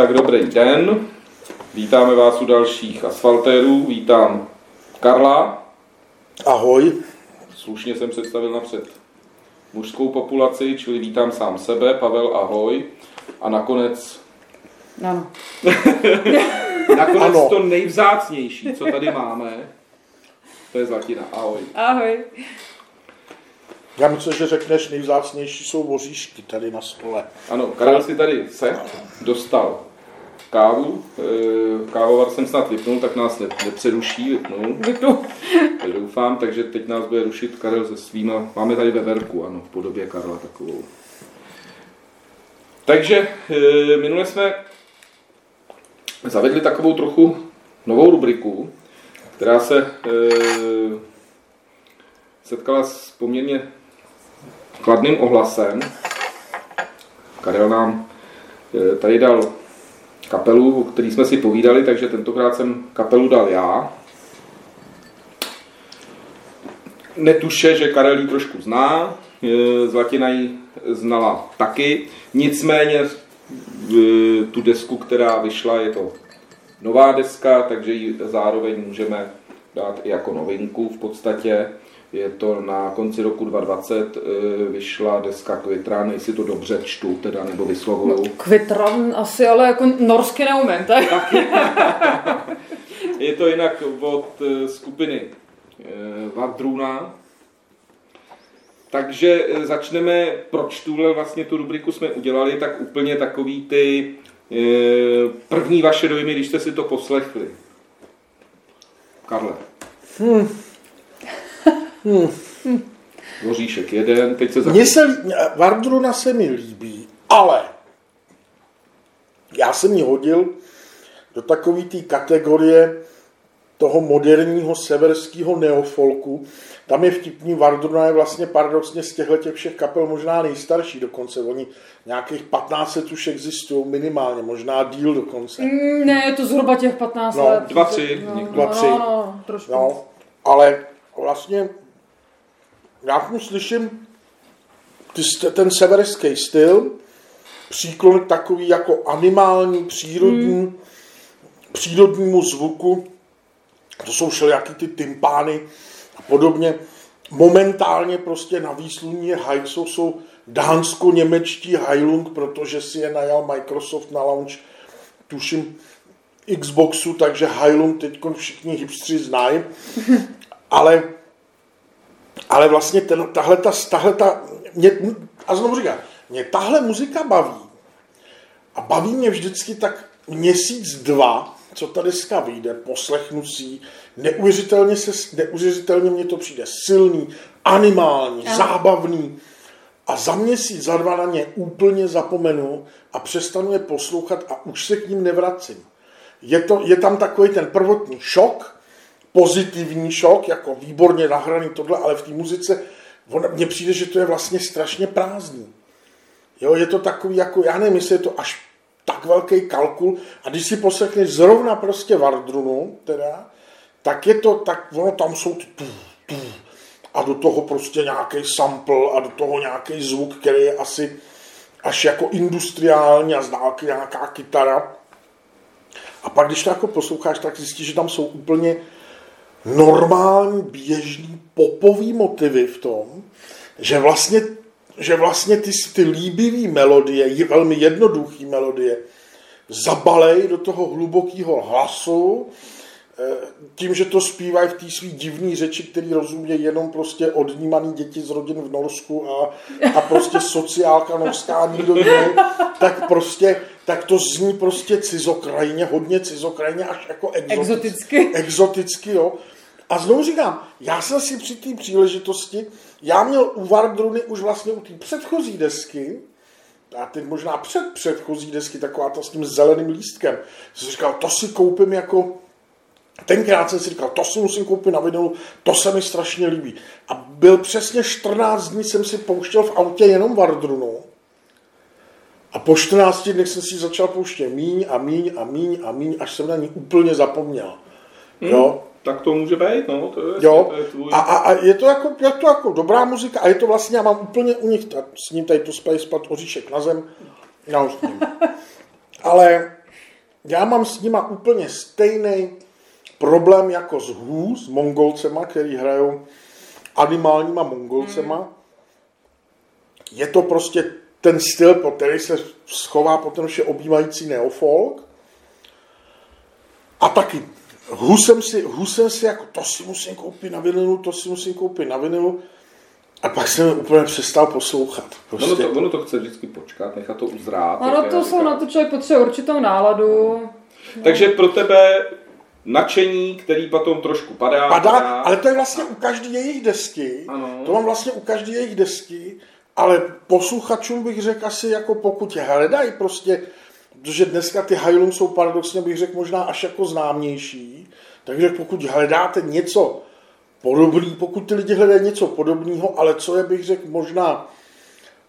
Tak dobrý den. Vítáme vás u dalších asfaltérů. Vítám Karla. Ahoj. Slušně jsem představil napřed mužskou populaci, čili vítám sám sebe. Pavel, ahoj. A nakonec... Ano. nakonec Ano. to nejvzácnější, co tady máme, to je Zlatina. Ahoj. Ahoj. Já myslím, že řekneš, nejvzácnější jsou voříšky tady na stole. Ano, Karel si tady se dostal kávu. Eh, Kávovar jsem snad vypnul, tak nás ne- nepřeruší, vypnul. Vypnu. Tak doufám, takže teď nás bude rušit Karel se svýma, máme tady veverku, ano, v podobě Karla takovou. Takže e, minule jsme zavedli takovou trochu novou rubriku, která se e, setkala s poměrně kladným ohlasem. Karel nám e, tady dal kapelu, o který jsme si povídali, takže tentokrát jsem kapelu dal já. netuše, že Karel ji trošku zná, Zlatina ji znala taky, nicméně e, tu desku, která vyšla, je to nová deska, takže ji zároveň můžeme dát i jako novinku v podstatě. Je to na konci roku 2020 e, vyšla deska Kvitran, jestli to dobře čtu, teda nebo vyslovuju. Kvitran asi, ale jako norsky neumím, tak? Je to jinak od eh, skupiny eh, Vardruna. Takže eh, začneme, proč tuhle vlastně tu rubriku jsme udělali, tak úplně takový ty eh, první vaše dojmy, když jste si to poslechli. Karle. Voříšek jeden, teď se Mně se, Vardruna se mi líbí, ale já jsem ji hodil do takové té kategorie toho moderního severského neofolku. Tam je vtipný, Vardruna je vlastně paradoxně z těchto těch všech kapel možná nejstarší dokonce. Oni nějakých 15 let už existují minimálně, možná díl dokonce. Mm, Ne, je to zhruba těch 15 No, let. dva, tři, No, někdo. Dva, no, tři. no, no, trošku. No, ale vlastně já v tom slyším ty, ten severský styl, příklon takový jako animální, přírodní, hmm. přírodnímu zvuku. To jsou všelijaký ty tympány a podobně. Momentálně prostě na výsluní jsou, jsou dánsko-němečtí Heilung, protože si je najal Microsoft na launch, tuším, Xboxu, takže Heilung teď všichni hipstři znají. Ale, ale vlastně ten, tahle ta, tahle ta, mě, a znovu říkám, mě tahle muzika baví. A baví mě vždycky tak měsíc, dva, co ta deska vyjde, poslechnu si ji, neuvěřitelně, se, neuvěřitelně mě to přijde silný, animální, Ano. zábavný. A za měsíc, za dva na ně úplně zapomenu a přestanu je poslouchat a už se k ním nevracím. Je, to, je tam takový ten prvotní šok, pozitivní šok, jako výborně nahraný tohle, ale v té muzice on, mně přijde, že to je vlastně strašně prázdný. Jo, je to takový, jako, já nevím, jestli je to až tak velký kalkul. A když si poslechneš zrovna prostě Vardrunu, teda, tak je to, tak ono tam jsou ty tu, tu, a do toho prostě nějaký sample a do toho nějaký zvuk, který je asi až jako industriální a z dálky nějaká kytara. A pak, když to jako posloucháš, tak zjistíš, že tam jsou úplně normální, běžný popový motivy v tom, že vlastně, že vlastně ty, ty líbivý melodie, velmi jednoduchý melodie, zabalej do toho hlubokého hlasu, tím, že to zpívají v té svý divné řeči, který rozumějí jenom prostě odnímaný děti z rodin v Norsku a, a prostě sociálka norská nikdo jiný, tak prostě, tak to zní prostě cizokrajně, hodně cizokrajně, až jako exoticky. Exoticky. exoticky, jo. A znovu říkám, já jsem si při té příležitosti, já měl u Vardruny už vlastně u té předchozí desky, a teď možná před předchozí desky, taková ta s tím zeleným lístkem, jsem říkal, to si koupím jako, tenkrát jsem si říkal, to si musím koupit na vinylu, to se mi strašně líbí. A byl přesně 14 dní, jsem si pouštěl v autě jenom Vardrunu. A po 14 dnech jsem si začal pouštět míň a míň a míň a míň, až jsem na ní úplně zapomněl. Jo, Tak to může být, no, to je, Jo, to je tvůj... a, a, a je, to jako, je to jako dobrá muzika a je to vlastně, já mám úplně u nich, tak s ním tady to spají spad oříšek na zem, já už s ním. Ale já mám s nima úplně stejný problém jako s Who, s Mongolcema, který hrajou animálníma Mongolcema. Hmm. Je to prostě ten styl, po který se schová potom vše obývající neofolk. A taky husem si, husem si jako, to si musím koupit na vinilu, to si musím koupit na vinilu. A pak jsem úplně přestal poslouchat. Prostě. Ono, to, ono to chce vždycky počkat, nechat to uzrát. Ano, to jsou na to člověk potřebuje určitou náladu. Takže pro tebe nadšení, který potom trošku padá. Padá, padá. ale to je vlastně u každé jejich desky. Ano. To mám vlastně u každé jejich desky, ale posluchačům bych řekl asi jako pokud hledají prostě, protože dneska ty Hylum jsou paradoxně bych řekl možná až jako známější, takže pokud hledáte něco podobný, pokud ty lidi hledají něco podobného, ale co je bych řekl možná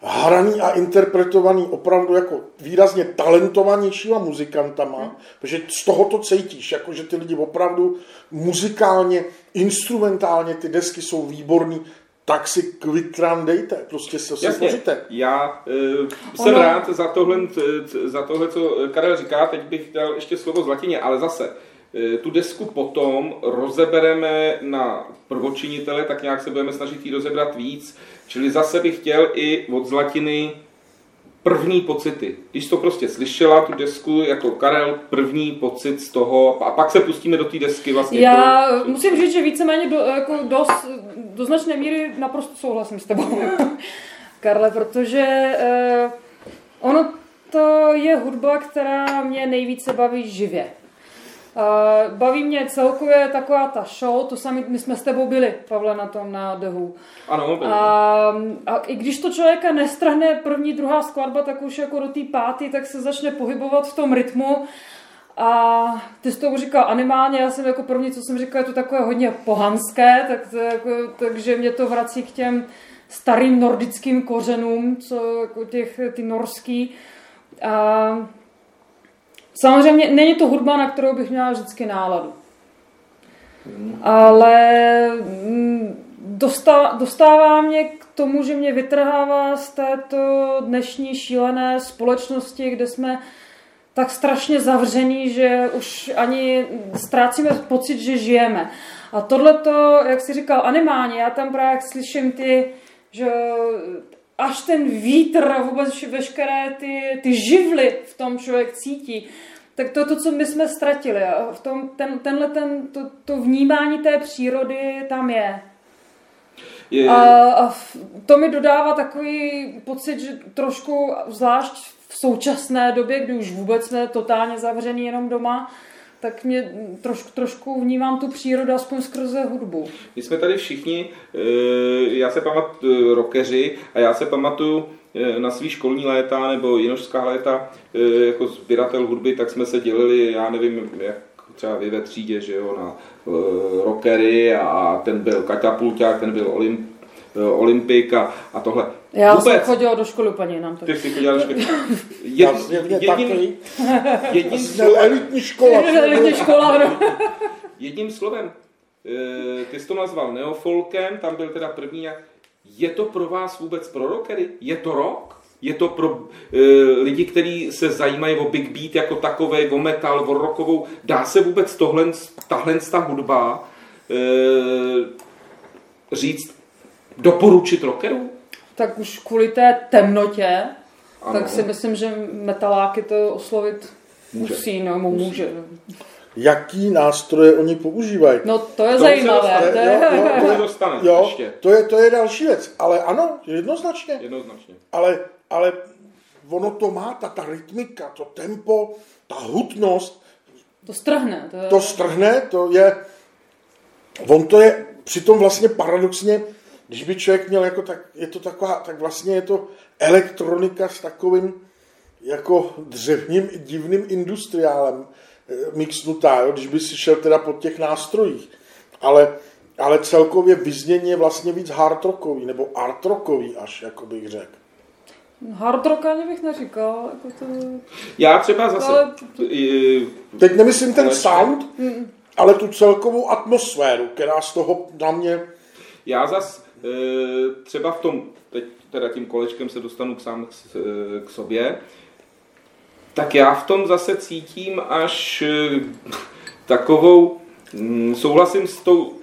hraný a interpretovaný opravdu jako výrazně talentovanějšíma muzikantama, hmm. protože z toho to cítíš, jako že ty lidi opravdu muzikálně, instrumentálně ty desky jsou výborný, tak si Quick Run dejte, prostě se si spoříte. Já uh, jsem ono... rád za tohle, za tohle, co Karel říká, teď bych dal ještě slovo zlatině, ale zase, uh, tu desku potom rozebereme na prvočinitele, tak nějak se budeme snažit ji rozebrat víc, čili zase bych chtěl i od Zlatiny první pocity. Když to prostě slyšela, tu desku, jako Karel, první pocit z toho, a pak se pustíme do té desky vlastně. Já to, musím říct, že víceméně do, jako dost, do značné míry naprosto souhlasím s tebou, Karle, protože eh, ono to je hudba, která mě nejvíce baví živě. Uh, baví mě celkově taková ta show, to sami, my jsme s tebou byli, Pavle, na tom na Dehu. Ano, byli. A, a i když to člověka nestrhne první, druhá skladba, tak už jako do té páty, tak se začne pohybovat v tom rytmu. A ty jsi to říkal animálně, já jsem jako první, co jsem říkal, je to takové hodně pohanské, tak to jako, takže mě to vrací k těm starým nordickým kořenům, co jako těch, ty norský. A, Samozřejmě není to hudba, na kterou bych měla vždycky náladu. Ale mm, dostává, mě k tomu, že mě vytrhává z této dnešní šílené společnosti, kde jsme tak strašně zavřený, že už ani ztrácíme pocit, že žijeme. A tohle to, jak jsi říkal, animálně, já tam právě slyším ty, že až ten vítr a vůbec veškeré ty, ty živly v tom člověk cítí, tak to, to, co my jsme ztratili. A v tom, ten, tenhle, ten, to, to vnímání té přírody tam je. je... A, a to mi dodává takový pocit, že trošku, zvlášť v současné době, kdy už vůbec jsme totálně zavřený jenom doma, tak mě trošku, trošku vnímám tu přírodu aspoň skrze hudbu. My jsme tady všichni, eh, já se pamatuju, rockeři, a já se pamatuju eh, na svý školní léta nebo jinožská léta eh, jako sběratel hudby, tak jsme se dělili, já nevím, jak třeba vy ve třídě, že jo, na rockery a ten byl katapulták, ten byl Olymp, Olympik a, a tohle. Já Vůbec. jsem chodila do školy úplně jinam. Ty jsi chodila do školy. Je, jedním, jedním slovem, elitní škola. elitní škola, no. jedním slovem, eh, ty jsi to nazval neofolkem, tam byl teda první. Je to pro vás vůbec pro rockery? Je to rock? Je to pro uh, lidi, kteří se zajímají o big beat jako takové, o metal, o rockovou. Dá se vůbec tohle, tahle ta hudba uh, říct, doporučit rockerům? tak už kvůli té temnotě, ano. tak si myslím, že metaláky to oslovit může. musí, no, může. může. Jaký nástroje oni používají? No to je to zajímavé. To je, jo, jo, dostane, jo, ještě. to, je, to je další věc. Ale ano, jednoznačně. Jednoznačně. Ale, ale ono to má, ta, ta rytmika, to tempo, ta hutnost. To strhne. To, je... to strhne, to je... On to je přitom vlastně paradoxně když by člověk měl jako tak, je to taková, tak vlastně je to elektronika s takovým jako dřevním divným industriálem eh, mixnutá, jo, když by si šel teda po těch nástrojích. Ale, ale celkově vyznění je vlastně víc hard rockový, nebo art rockový až, jako bych řekl. Hard rock ani bych neříkal. Jako to... Já třeba zase... Ale... Teď nemyslím ten sound, ale tu celkovou atmosféru, která z toho na mě... Já zase Eh, třeba v tom, teď teda tím kolečkem se dostanu k sám k sobě, tak já v tom zase cítím až eh, takovou, mm, souhlasím s, tou,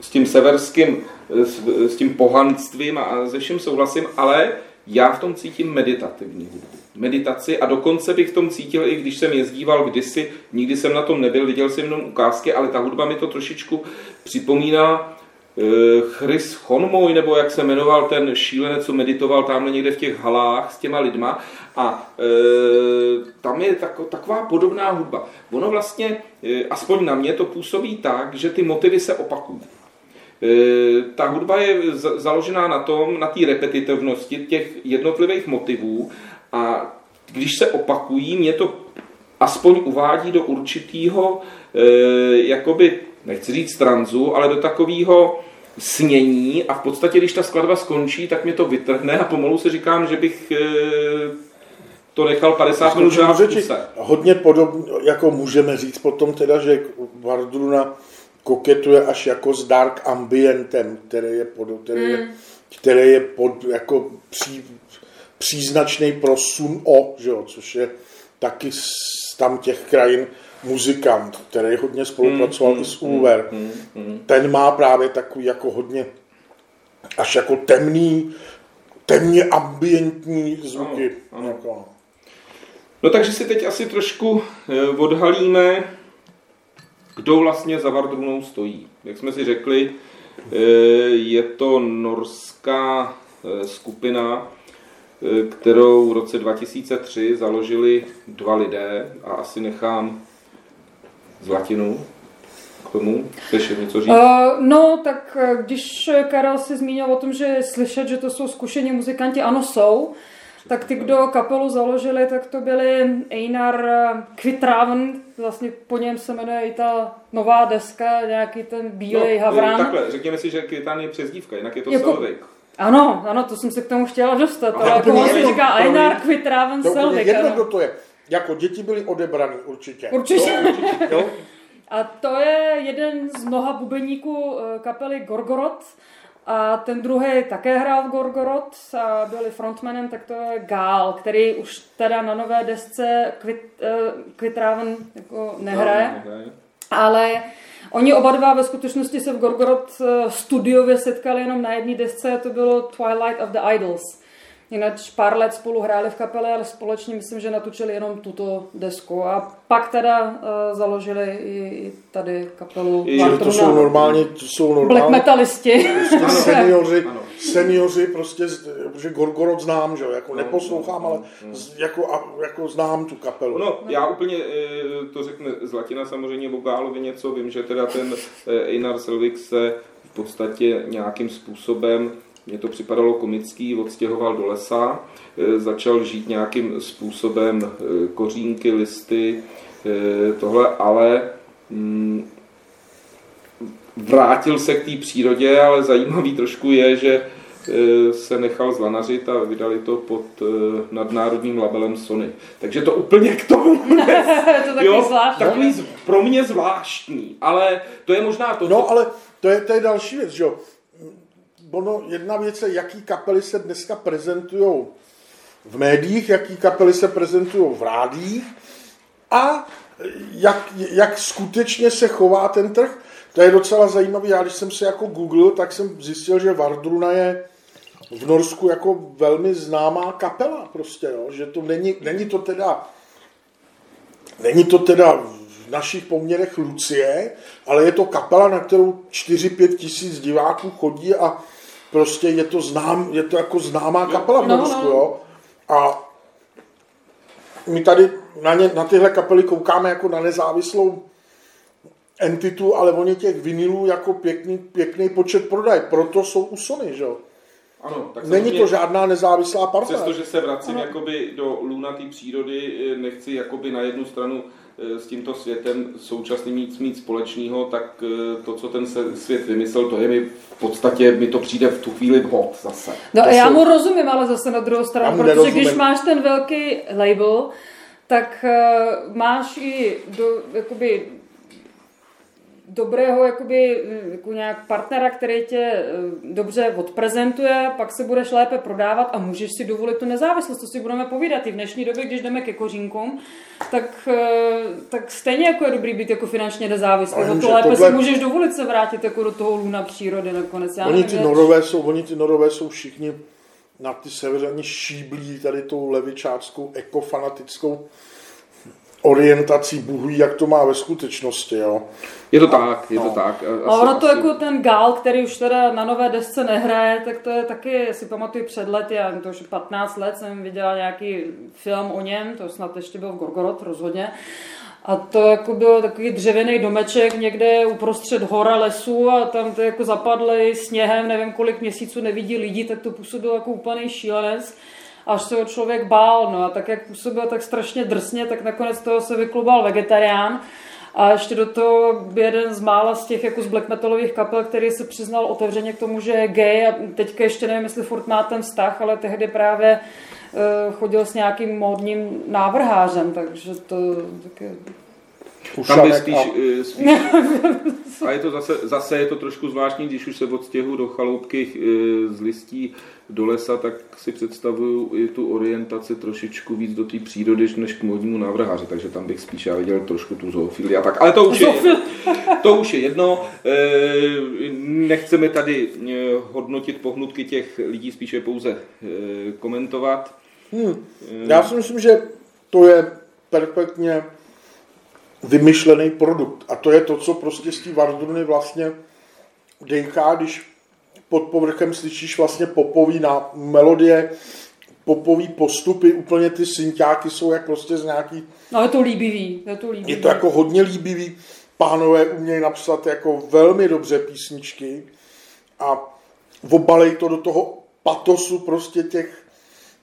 s tím severským, s, s tím pohanstvím a se vším souhlasím, ale já v tom cítím meditativní. Meditaci a dokonce bych v tom cítil, i když jsem jezdíval kdysi, nikdy jsem na tom nebyl, viděl jsem jenom ukázky, ale ta hudba mi to trošičku připomíná Chris Honmoj, nebo jak se jmenoval ten šílenec, co meditoval tamhle někde v těch halách s těma lidma a e, tam je tak, taková podobná hudba. Ono vlastně, e, aspoň na mě to působí tak, že ty motivy se opakují. E, ta hudba je založená na tom, na té repetitivnosti těch jednotlivých motivů a když se opakují, mě to aspoň uvádí do určitého, e, jakoby, nechci říct tranzu, ale do takového snění a v podstatě, když ta skladba skončí, tak mě to vytrhne a pomalu se říkám, že bych e, to nechal 50 minut kuse. Hodně podobně, jako můžeme říct potom teda, že Vardruna koketuje až jako s dark ambientem, který je, pod, který mm. je, hmm. který je pod, jako pří, příznačný pro Sun O, že jo, což je taky z tam těch krajin muzikant, který hodně spolupracoval mm, i s Ulver. Mm, mm, Ten má právě takový jako hodně až jako temný, temně ambientní zvuky. Ano, ano. Jako. No takže si teď asi trošku eh, odhalíme, kdo vlastně za Vardrunou stojí. Jak jsme si řekli, eh, je to norská eh, skupina, kterou v roce 2003 založili dva lidé a asi nechám Zlatinu k tomu. Chceš něco říct? Uh, no, tak eh, když Karel si zmínil o tom, že slyšet, že to jsou zkušení muzikanti, ano jsou, tak ty, kdo kapelu založili, tak to byli Einar Kvitraven, vlastně po něm se jmenuje i ta nová deska, nějaký ten bílej no, havran. Takhle, řekněme si, že Kvitan je přezdívka, jinak je to jako, Selvik. Ano, ano, to jsem se k tomu chtěla dostat, ale jako on se říká Einar Kvitraven Selvik. Jedno, kdo to je. Jako děti byly odebrany určitě. Určitě. Jo, určitě jo. A to je jeden z mnoha bubeníků eh, kapely Gorgorod. A ten druhý také hrál v Gorgorod a byli frontmanem, tak to je Gál, který už teda na nové desce Kvit, uh, Kvitraven jako nehraje. No, ale Oni oba dva ve skutečnosti se v Gorgorod eh, studiově setkali jenom na jedné desce, to bylo Twilight of the Idols. Jinak pár let spolu hráli v kapele, ale společně myslím, že natočili jenom tuto desku. A pak teda uh, založili i, tady kapelu I, to jsou normálně, to jsou normálně black metalisti. Prostě seniori, seniori prostě, že Gorgorod znám, že jako no, neposlouchám, no, ale no. jako, jako znám tu kapelu. No, já úplně eh, to řekne Zlatina samozřejmě Bogálovi něco, vím, že teda ten eh, Einar Selvik se v podstatě nějakým způsobem mně to připadalo komický, odstěhoval do lesa, e, začal žít nějakým způsobem e, kořínky, listy, e, tohle, ale mm, vrátil se k té přírodě, ale zajímavý trošku je, že se nechal zlanařit a vydali to pod nadnárodním labelem Sony. Takže to úplně k tomu. to takový jo, zvláštní. Takový pro mě zvláštní, ale to je možná to, No, co... ale to je, to je další věc, že jo ono, jedna věc je, jaký kapely se dneska prezentují v médiích, jaký kapely se prezentují v rádích a jak, jak skutečně se chová ten trh. To je docela zajímavé. Já když jsem se jako googlil, tak jsem zjistil, že Vardruna je v Norsku jako velmi známá kapela prostě, jo? že to není, není to teda není to teda v našich poměrech Lucie, ale je to kapela, na kterou 4-5 tisíc diváků chodí a prostě je to, znám, je to jako známá kapela v no, Norsku, no, no. jo. A my tady na, ně, na tyhle kapely koukáme jako na nezávislou entitu, ale oni těch vinilů jako pěkný, pěkný počet prodají, proto jsou u Sony, že jo. Ano, tak Není to žádná nezávislá parta. Přestože se vracím jakoby do lunatý přírody, nechci jakoby na jednu stranu Eh, s tímto světem současným mít, mít společného, tak eh, to, co ten svět vymyslel, to je mi v podstatě, mi to přijde v tu chvíli hod zase. No to já jsou... mu rozumím, ale zase na druhou stranu, protože nerozumím. když máš ten velký label, tak uh, máš i do, jakoby dobrého jakoby, jako nějak partnera, který tě eh, dobře odprezentuje, pak se budeš lépe prodávat a můžeš si dovolit tu nezávislost. To si budeme povídat i v dnešní době, když jdeme ke kořínkům, tak, eh, tak stejně jako je dobrý být jako finančně nezávislý. O to lépe tohle... si můžeš dovolit se vrátit jako do toho lůna přírody nakonec. Já oni, ty norové jsou, oni ty norové jsou všichni na ty severní šíblí tady tou levičáckou ekofanatickou orientací Bůh jak to má ve skutečnosti, jo. Je to tak, je no. to tak. Asi, a ono to asi. jako ten Gál, který už teda na nové desce nehraje, tak to je taky, si pamatuju před lety, já to už 15 let jsem viděla nějaký film o něm, to snad ještě byl v Gorgorod rozhodně. A to jako byl takový dřevěný domeček někde uprostřed hora lesu a tam to jako zapadly sněhem, nevím kolik měsíců nevidí lidi, tak to působilo jako úplný šílenec až se ho člověk bál. No a tak, jak působil tak strašně drsně, tak nakonec toho se vyklubal vegetarián. A ještě do toho jeden z mála z těch jako z black metalových kapel, který se přiznal otevřeně k tomu, že je gay a teďka ještě nevím, jestli furt má ten vztah, ale tehdy právě uh, chodil s nějakým módním návrhářem, takže to taky tam je spíš, a... Eh, spíš a je to zase, zase je to trošku zvláštní, když už se odstěhu do chaloupky eh, z listí do lesa, tak si představuju i tu orientaci trošičku víc do té přírody, než k modnímu návrháři, takže tam bych spíš já viděl trošku tu zoofilii a tak. Ale to už je, to už je jedno. Eh, nechceme tady hodnotit pohnutky těch lidí, spíše pouze komentovat. Hmm. Já si myslím, že to je perfektně vymyšlený produkt. A to je to, co prostě z té Vardruny vlastně dejká, když pod povrchem slyšíš vlastně popový na melodie, popový postupy, úplně ty synťáky jsou jak prostě z nějaký... No je to líbivý, je to líbivý. Je to jako hodně líbivý. Pánové umějí napsat jako velmi dobře písničky a obalej to do toho patosu prostě těch,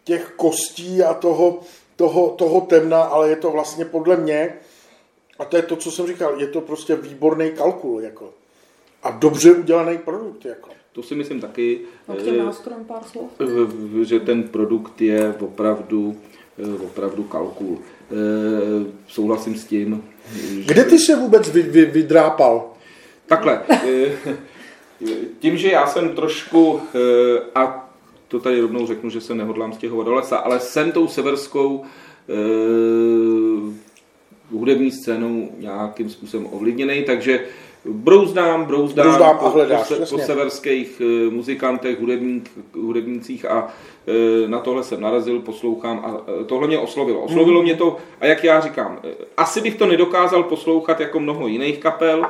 těch kostí a toho, toho, toho temna, ale je to vlastně podle mě a to je to, co jsem říkal, je to prostě výborný kalkul, jako. A dobře udělaný produkt, jako. To si myslím taky, a k těm eh, nástrojům pár slov. že ten produkt je opravdu, eh, opravdu kalkul. Eh, souhlasím s tím. Kde ty se vůbec vy, vy, vydrápal? Takhle. Tím, že já jsem trošku, a to tady rovnou řeknu, že se nehodlám stěhovat do lesa, ale jsem tou severskou hudební scénou nějakým způsobem ovlivněný, takže brouzdám, brouzdám, brouzdám po, hledáš, po, po severských uh, muzikantech, hudebník, hudebnících a uh, na tohle jsem narazil, poslouchám a uh, tohle mě oslovilo. Oslovilo mm. mě to, a jak já říkám, asi bych to nedokázal poslouchat jako mnoho jiných kapel,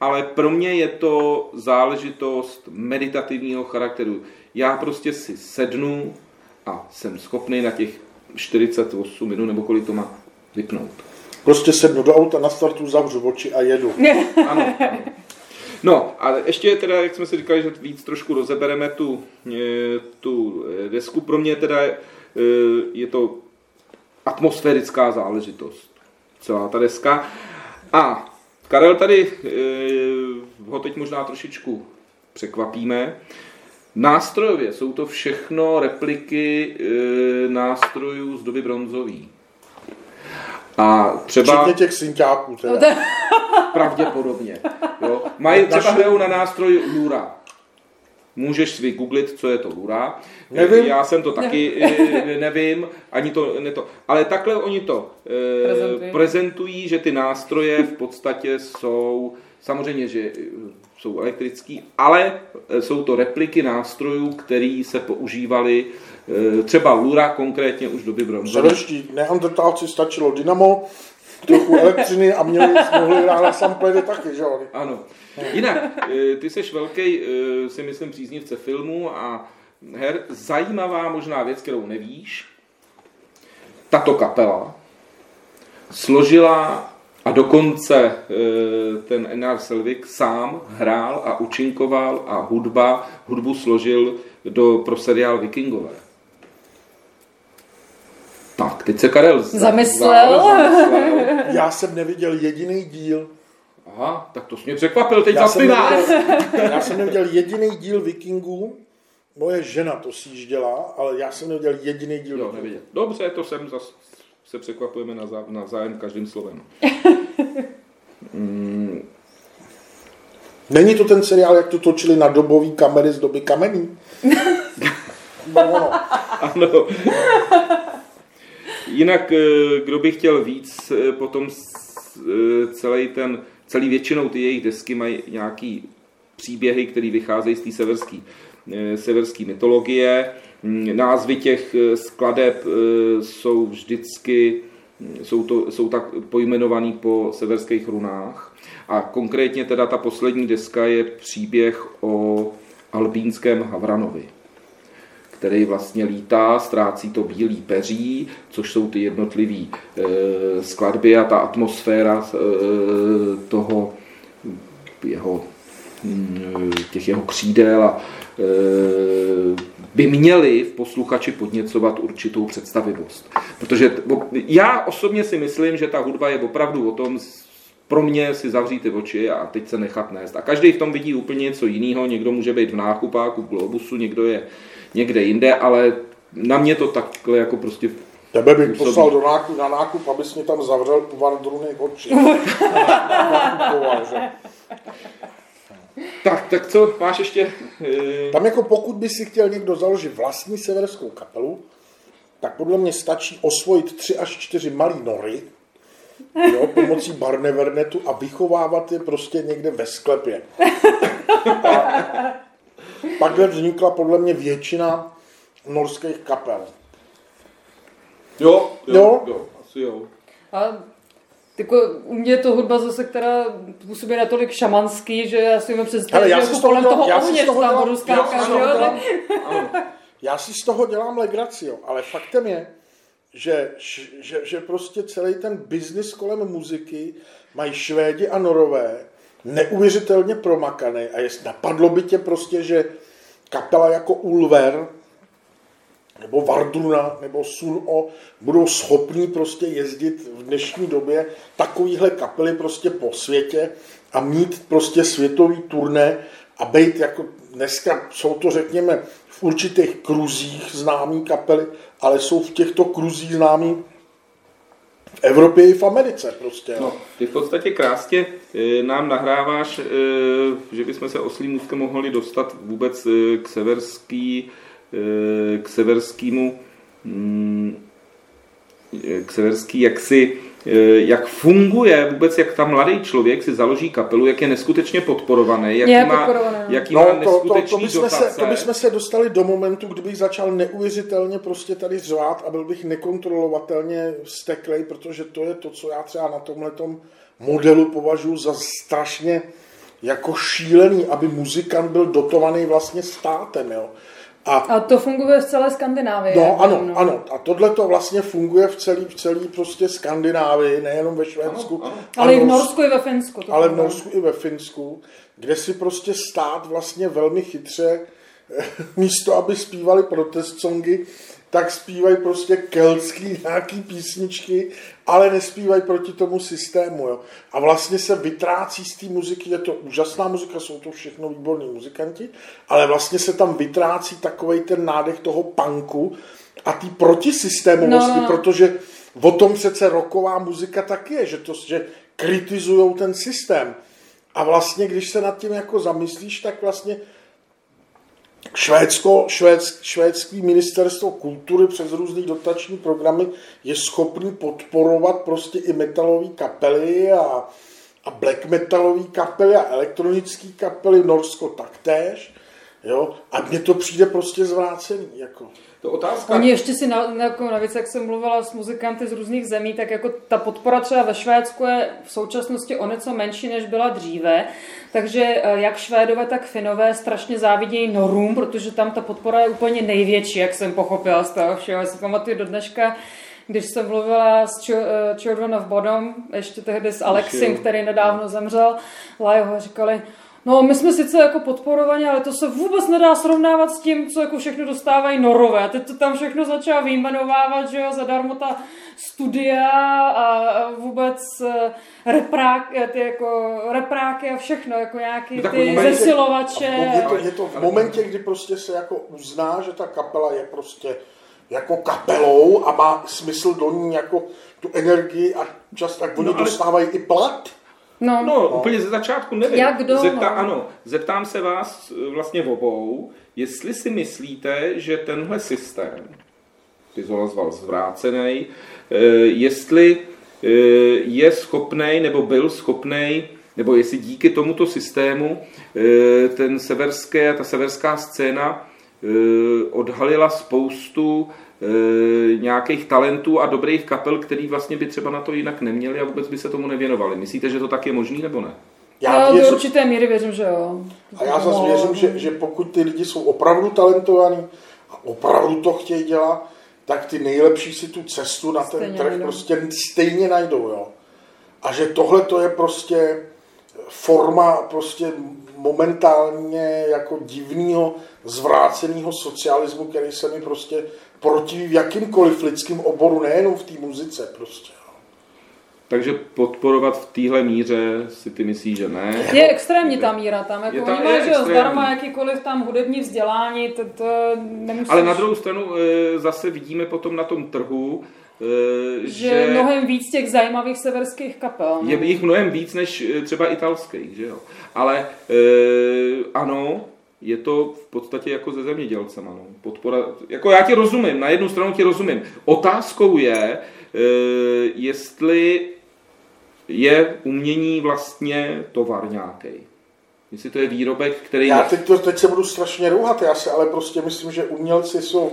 ale pro mě je to záležitost meditativního charakteru. Já prostě si sednu a jsem schopný na těch 48 minut, nebo kolik to má, vypnout. Prostě sednu do auta, na startu zavřu oči a jedu. ano. No a ještě teda, jak jsme si říkali, že víc trošku rozebereme tu, e, tu e, desku. Pro mě teda e, je to atmosférická záležitost, celá ta deska. A Karel tady, ho teď možná trošičku překvapíme, Nástrojově jsou to všechno repliky nástrojů z doby bronzový. A třeba... Včetně těch synťáků teda. Pravděpodobně. Jo. Mají třeba hrajou na nástroj Lura. Můžeš si vygooglit, co je to Lura. Nevím. Já jsem to taky nevím, nevím ani to, ne to. Ale takhle oni to eh, prezentují. prezentují, že ty nástroje v podstatě jsou, samozřejmě, že jsou elektrický, ale jsou to repliky nástrojů, které se používaly Eh, třeba Lura konkrétně už doby bronzové. Severští neandertálci stačilo dynamo, trochu elektřiny a měli, mohli hrát na sampledy taky, že jo? Ano. Jinak, eh, ty jsi velký, eh, si myslím, příznivce filmu a her. Zajímavá možná věc, kterou nevíš. Tato kapela složila a dokonce ten Enar Selvik sám hrál a učinkoval a hudba, hudbu složil do, pro seriál Vikingové. Teď se Karel zamyslel. zamyslel. Já jsem neviděl jediný díl. Aha, tak to jsi mě překvapil teď já neviděl, Já jsem neviděl jediný díl Vikingů. Moje žena to sjížděla, ale já jsem neviděl jediný díl jo, neviděl. Dobře, to jsem zase se překvapujeme na, zá, na zájem každým slovem. mm, Není to ten seriál, jak to točili na dobový kamery z doby kamení? no, no. Ano. Jinak, eh, kdo by chtěl víc, eh, potom eh, celý ten, celý většinou ty jejich desky mají nějaký příběhy, které vycházejí z té severské severský mytologie. Mm, názvy těch skladeb jsou vždycky jsou, to, jsou tak pojmenovaný po severských runách. A konkrétně teda ta poslední deska je příběh o albínském Havranovi který vlastně lítá, ztrácí to bílý peří, což jsou ty jednotlivé e, skladby a ta atmosféra e, toho jeho, mm, těch jeho křídel a e, by měli v posluchači podněcovat určitou představivost. Protože já osobně si myslím, že ta hudba je opravdu o tom pro mě si zavřít ty oči a teď se nechat nést. A každý v tom vidí úplně něco jiného. Někdo může být v nákupáku, v globusu, někdo je někde jinde, ale na mě to takhle jako prostě Tebe bych působí. poslal do nákup, na nákup, abys mě tam zavřel u Vardruny oči. tak, tak co, máš ještě? E... Tam jako pokud by si chtěl někdo založit vlastní severskou kapelu, tak podle mě stačí osvojit tři až čtyři malý nory, jo, pomocí barnevernetu a vychovávat je prostě někde ve sklepě. A Takhle vznikla podle mě většina norských kapel. Jo, jo, jo, jo asi jo. A jako, u mě je to hudba zase, která působí natolik šamanský, že já si mi představit, že jako kolem toho ohně tam budu skákat. Jo, já si z toho dělám legraci, jo, ale faktem je, že, že, že prostě celý ten biznis kolem muziky mají Švédi a Norové neuvěřitelně promakaný a jest, napadlo by tě prostě, že kapela jako Ulver nebo Vardruna nebo Sun-O budou schopní prostě jezdit v dnešní době takovýhle kapely prostě po světě a mít prostě světový turné a být jako dneska jsou to řekněme v určitých kruzích známý kapely, ale jsou v těchto kruzích známý v Evropě i v Americe prostě. No, ty v podstatě krásně e, nám nahráváš, e, že bychom se oslým můstkem mohli dostat vůbec e, k severský, k severskému mm, k severský jaksi jak funguje vůbec, jak tam mladý člověk si založí kapelu, jak je neskutečně podporovaný, jaký je má, podporovaný. jaký no, má neskutečný to, to, to, bychom se, to bychom se dostali do momentu, kdybych začal neuvěřitelně prostě tady řvát a byl bych nekontrolovatelně steklej, protože to je to, co já třeba na tomhle modelu považuji za strašně jako šílený, aby muzikant byl dotovaný vlastně státem. Jo. A, a to funguje v celé Skandinávii. No, ano, no. ano. A tohle to vlastně funguje v celé v celý prostě Skandinávii, nejenom ve Švédsku. Ano, ano. Ale i v Norsku i ve Finsku. ale v Norsku i ve Finsku, kde si prostě stát vlastně velmi chytře místo, aby zpívali protest songy, tak zpívají prostě keltský nějaký písničky, ale nespívají proti tomu systému. Jo. A vlastně se vytrácí z té muziky, je to úžasná muzika, jsou to všechno výborní muzikanti, ale vlastně se tam vytrácí takový ten nádech toho punku a té protisystémovosti, no, no, protože o tom přece roková muzika tak je, že, to, že kritizují ten systém. A vlastně, když se nad tím jako zamyslíš, tak vlastně Švédsko, švédsk, švédský ministerstvo kultury přes různé dotační programy je schopný podporovat prostě i metalové kapely a, a black metalové kapely a elektronické kapely, Norsko taktéž. Jo? A mně to přijde prostě zvrácený. Jako. To otázka. Oni ještě si na, jako navíc, jak jsem mluvila s muzikanty z různých zemí, tak jako ta podpora třeba ve Švédsku je v současnosti o něco menší, než byla dříve. Takže eh, jak Švédové, tak Finové strašně závidějí Norům, protože tam ta podpora je úplně největší, jak jsem pochopila z toho všeho. Já si pamatuju do dneška, když jsem mluvila s eh, Children of Bodom, ještě tehdy s Alexem, který nedávno zemřel, Lajho říkali, No, my jsme sice jako podporovaní, ale to se vůbec nedá srovnávat s tím, co jako všechno dostávají norové. Teď to tam všechno začala vyjmenovávat, že jo, zadarmo ta studia a vůbec eh, reprák, eh, ty jako repráky a všechno, jako nějaký no, ty momentě, zesilovače. Je to, je to v momentě, kdy prostě se jako uzná, že ta kapela je prostě jako kapelou a má smysl do ní jako tu energii a čas, tak oni no, ale... dostávají i plat No, No, úplně ze začátku nevím. Jak kdo, Zepta, no. Ano, zeptám se vás eh, vlastně obou, jestli si myslíte, že tenhle systém, Pizola zval zvrácený, eh, jestli eh, je schopný nebo byl schopný, nebo jestli díky tomuto systému ten severské, ta severská scéna odhalila spoustu eh, nějakých talentů a dobrých kapel, který vlastně by třeba na to jinak neměli a vůbec by se tomu nevěnovali. Myslíte, že to tak je možný nebo ne? Já do věřím, určité míry věřím, že jo. a já zase No, věřím, že, že pokud ty lidi jsou opravdu talentovaní a opravdu to chtějí dělat, tak ty nejlepší si tu cestu na ten Stejně trh najdou. prostě stejně najdou. Jo. A že tohle to je prostě forma prostě momentálně jako divného zvráceného socialismu, který se mi prostě protiví v jakýmkoliv lidským oboru, nejenom v té muzice prostě. Takže podporovat v téhle míře si ty myslíš, že ne? Je extrémní ta míra tam, jako Je je ta- oni je mají, že zdarma jakýkoliv tam hudební vzdělání, to, to nemusíš... Ale na druhou stranu eh, zase vidíme potom na tom trhu, že, že mnohem víc těch zajímavých severských kapel. no. je jich mnohem víc než eh, třeba italských, že jo? Ale eh, ano, je to v podstatě jako ze zemědělcema. No. Podpora, jako já ti rozumím, na jednu stranu ti rozumím. Otázkou je, eh, jestli je umění vlastně tovar nějaký. Jestli to je výrobek, který... Já teď, to, teď se budu strašně rouhat, já si ale prostě myslím, že umělci jsou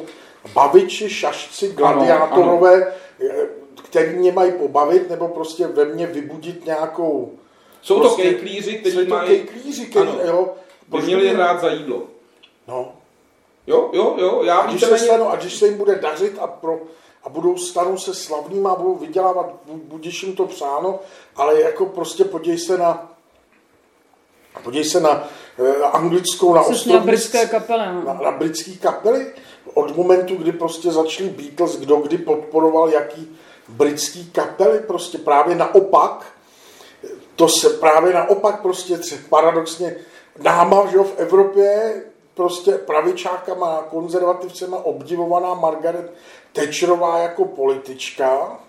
baviči, šašci, gladiátorové, eh, který mě mají pobavit, nebo prostě ve mně vybudit nějakou... Jsou prostě, to kejklíři, jsou kteří to mají... kejklíři, který, Ano. jo, By měli hrát za jídlo. No. Jo, jo, jo, já A když, se stanu, a když se jim bude dařit a, pro, a budou stanou se slavnýma a budou vydělávat, bu- budíš jim to přáno, ale jako prostě podívej se na podívej se na anglickou, na Jsi na britské kapely, no. na, na britské kapely. Od momentu, kdy prostě začali Beatles, kdo kdy podporoval jaký britský kapely, prostě právě naopak, to se právě naopak prostě paradoxně náma, že jo, v Evropě prostě pravičákama a konzervativcema obdivovaná Margaret Thatcherová jako politička,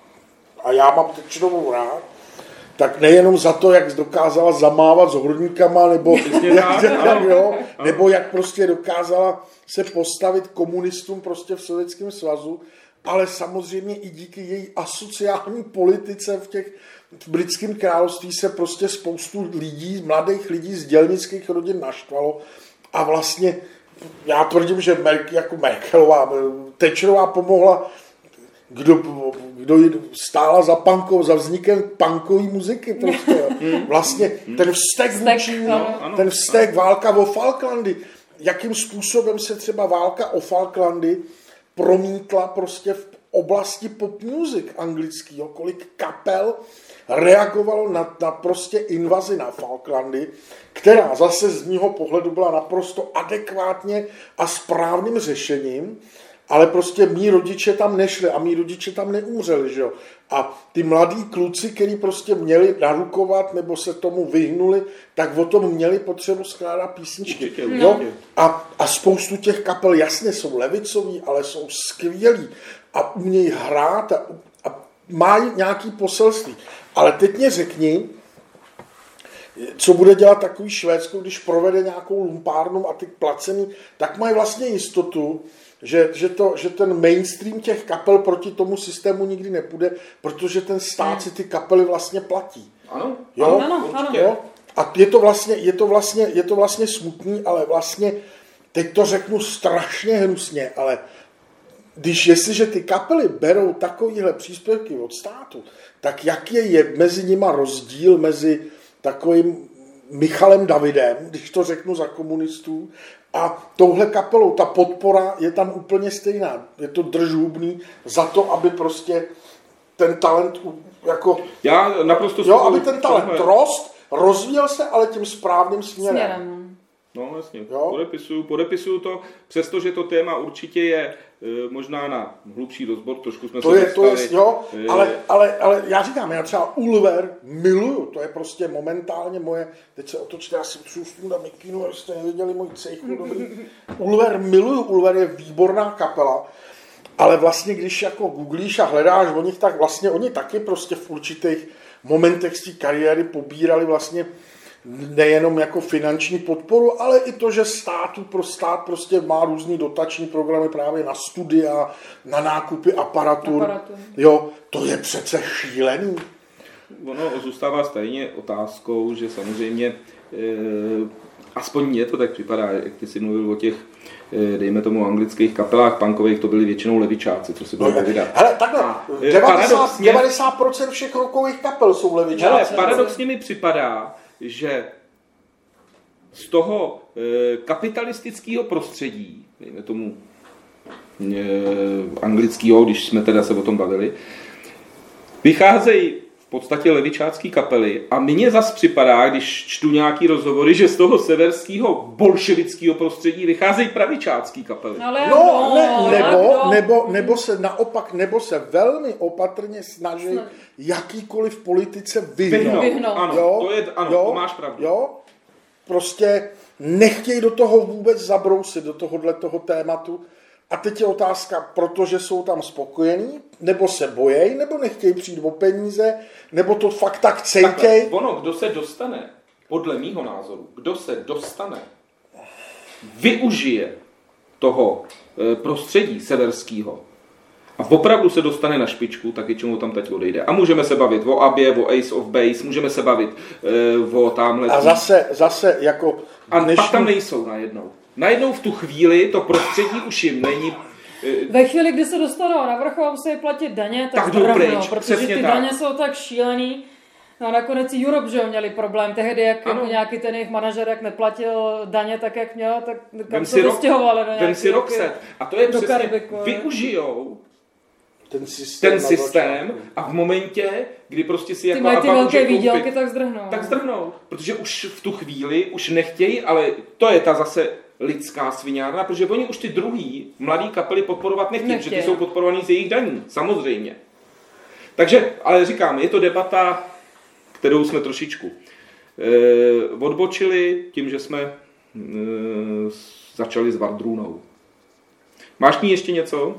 a já mám Thatcherovou rád, tak nejenom za to, jak dokázala zamávat s horníkama, nebo, Přesně tak, jo, nebo jak prostě dokázala se postavit komunistům prostě v Sovětském svazu, ale samozřejmě i díky její asociální politice v těch v britském království se prostě spoustu lidí, mladých lidí z dělnických rodin naštvalo. A vlastně já tvrdím, že Merk, jako Merkelová, Thatcherová pomohla kdo, kdo stála za punkou, za vznikem punkové muziky prostě. Vlastně ten vztek, vůči, no. ano. ten vztek válka o Falklandy, jakým způsobem se třeba válka o Falklandy promítla prostě v oblasti pop music anglického, kolik kapel reagovalo na, na prostě invazi na Falklandy, která zase z mýho pohledu byla naprosto adekvátně a správným řešením, ale prostě mý rodiče tam nešli a mý rodiče tam neumřeli, že jo. A ty mladí kluci, kteří prostě měli narukovat nebo se tomu vyhnuli, tak o tom měli potřebu skládat písničky. Určitě, jo? A, a spoustu těch kapel jasně jsou levicoví, ale jsou skvělí a umějí hrát a, a mají nějaký poselství. Ale teď mě řekni, co bude dělat takový Švédsko, když provede nějakou lumpárnu a ty placený, tak mají vlastně jistotu, že, že, to, že ten mainstream těch kapel proti tomu systému nikdy nepůjde, protože ten stát si ty kapely vlastně platí. Ano, Jo? ano, Ano, určitě. Jo? A je to, vlastně, je, to vlastně, je to vlastně smutný, ale vlastně, teď to řeknu strašně hnusně, ale když jestliže ty kapely berou takovýhle příspěvky od státu, tak jaký je mezi nima rozdíl mezi takovým Michalem Davidem, když to řeknu za komunistů, a touhle kapelou. Ta podpora je tam úplně stejná. Je to držhubný za to, aby prostě ten talent jako Já naprosto Jo, aby ten talent rost, rozvíjel se, ale tím správným směrem. Směrem. No jasně, Jo. podepisuju, podepisuju to, přestože to téma určitě je e, možná na hlubší rozbor, trošku jsme To se je, to je, jo, E, ale, ale, ale já říkám, já třeba Ulver miluju, to je prostě momentálně moje, teď se otočte, já si přůstnu na mikinu, abyste neviděli můj cejchu, dobrý. Ulver miluju, Ulver je výborná kapela, ale vlastně, když jako googlíš a hledáš o nich, tak vlastně oni taky prostě v určitých momentech z té kariéry pobírali vlastně nejenom jako finanční podporu, ale i to, že státu pro stát prostě má různý dotační programy právě na studia, na nákupy aparatur. Aparatur. Jo, to je přece šílený. Ono zůstává stejně otázkou, že samozřejmě, e, aspoň mně to tak připadá, jak ty si mluvil o těch, e, dejme tomu, anglických kapelách punkových, to byli většinou levičáci, co si No, budeme vydat. hele, takhle, A, e, 90, paradoxně- 90% všech rokových kapel jsou Hele, levičáci. paradoxně mi připadá, že z toho e, kapitalistického prostředí, dejme tomu e, anglického, když jsme teda se o tom bavili, vycházejí podstatě levičácký kapely a mně zas připadá, když čtu nějaký rozhovory, že z toho severského bolševického prostředí vycházejí pravičácký kapely. Ale No, ne, nebo, jak nebo, nebo se naopak, nebo se velmi opatrně snaží Snad. jakýkoliv politice Vyhnout. vyhnout. Ano, to je, ano, to máš pravdu. Jo, prostě nechtějí do toho vůbec zabrousit, do tohohle toho tématu. A teď je otázka, protože jsou tam spokojení, nebo se bojejí, nebo nechtějí přijít o peníze, nebo to fakt tak Takhle, cejtěj. ono, kdo se dostane, podle mýho názoru, kdo se dostane, využije toho eh, prostředí severského a opravdu se dostane na špičku, tak většinou tam teď odejde. A můžeme se bavit o Abě, o Ace of Base, můžeme se bavit eh, o tamhle. A zase, zase jako a dnešní- pak tam nejsou najednou. Najednou v tu chvíli to prostředí už jim není eh, Ve chvíli, kdy se dostanou na vrchol a musí platit daně, tak, Tak jdou pryč, protože přesně ty tak. daně jsou tak šílený. No a nakonec i Europe, že měli problém. Tehdy, jak Ano. jako nějaký ten jejich manažer, jak neplatil daně tak, jak měl, tak kam Vem se si, rok, vystěhovali do vem nějaký si Roxette. A to je přesně, Karibiku, jo. využijou ten systém, ten systém a v momentě, kdy prostě si Ty jako mají ty velké výdělky, tak zdrhnou. tak zdrhnou. Protože už v tu chvíli už nechtějí, ale to je ta zase lidská sviňárna, protože oni už ty druhý mladý kapely podporovat nechtějí, Nechtějí. protože ty jsou podporovaný z jejich daní, samozřejmě. Takže, ale říkám, je to debata, kterou jsme trošičku eh, odbočili tím, že jsme eh, začali s Vardrůnou. Máš k ní ještě něco?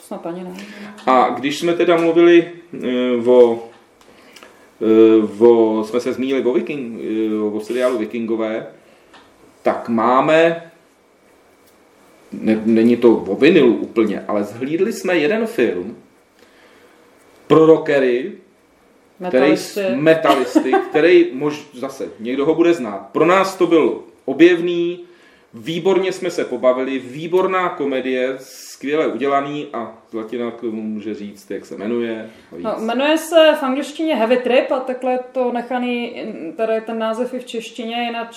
Snad ani ne. A když jsme teda mluvili eh, o, eh, o jsme se zmínili o, Viking, eh, o seriálu Vikingové, tak máme, ne, není to o vinilu úplně, ale zhlídli jsme jeden film pro rockery, který, Metalisty. který mož, zase někdo ho bude znát. Pro nás to byl objevný, výborně jsme se pobavili, výborná komedie, skvěle udělaný a Zlatina k tomu může říct, jak se jmenuje. No, jmenuje se v angličtině Heavy Trip a takhle je to nechaný, tady ten název i v češtině, jinak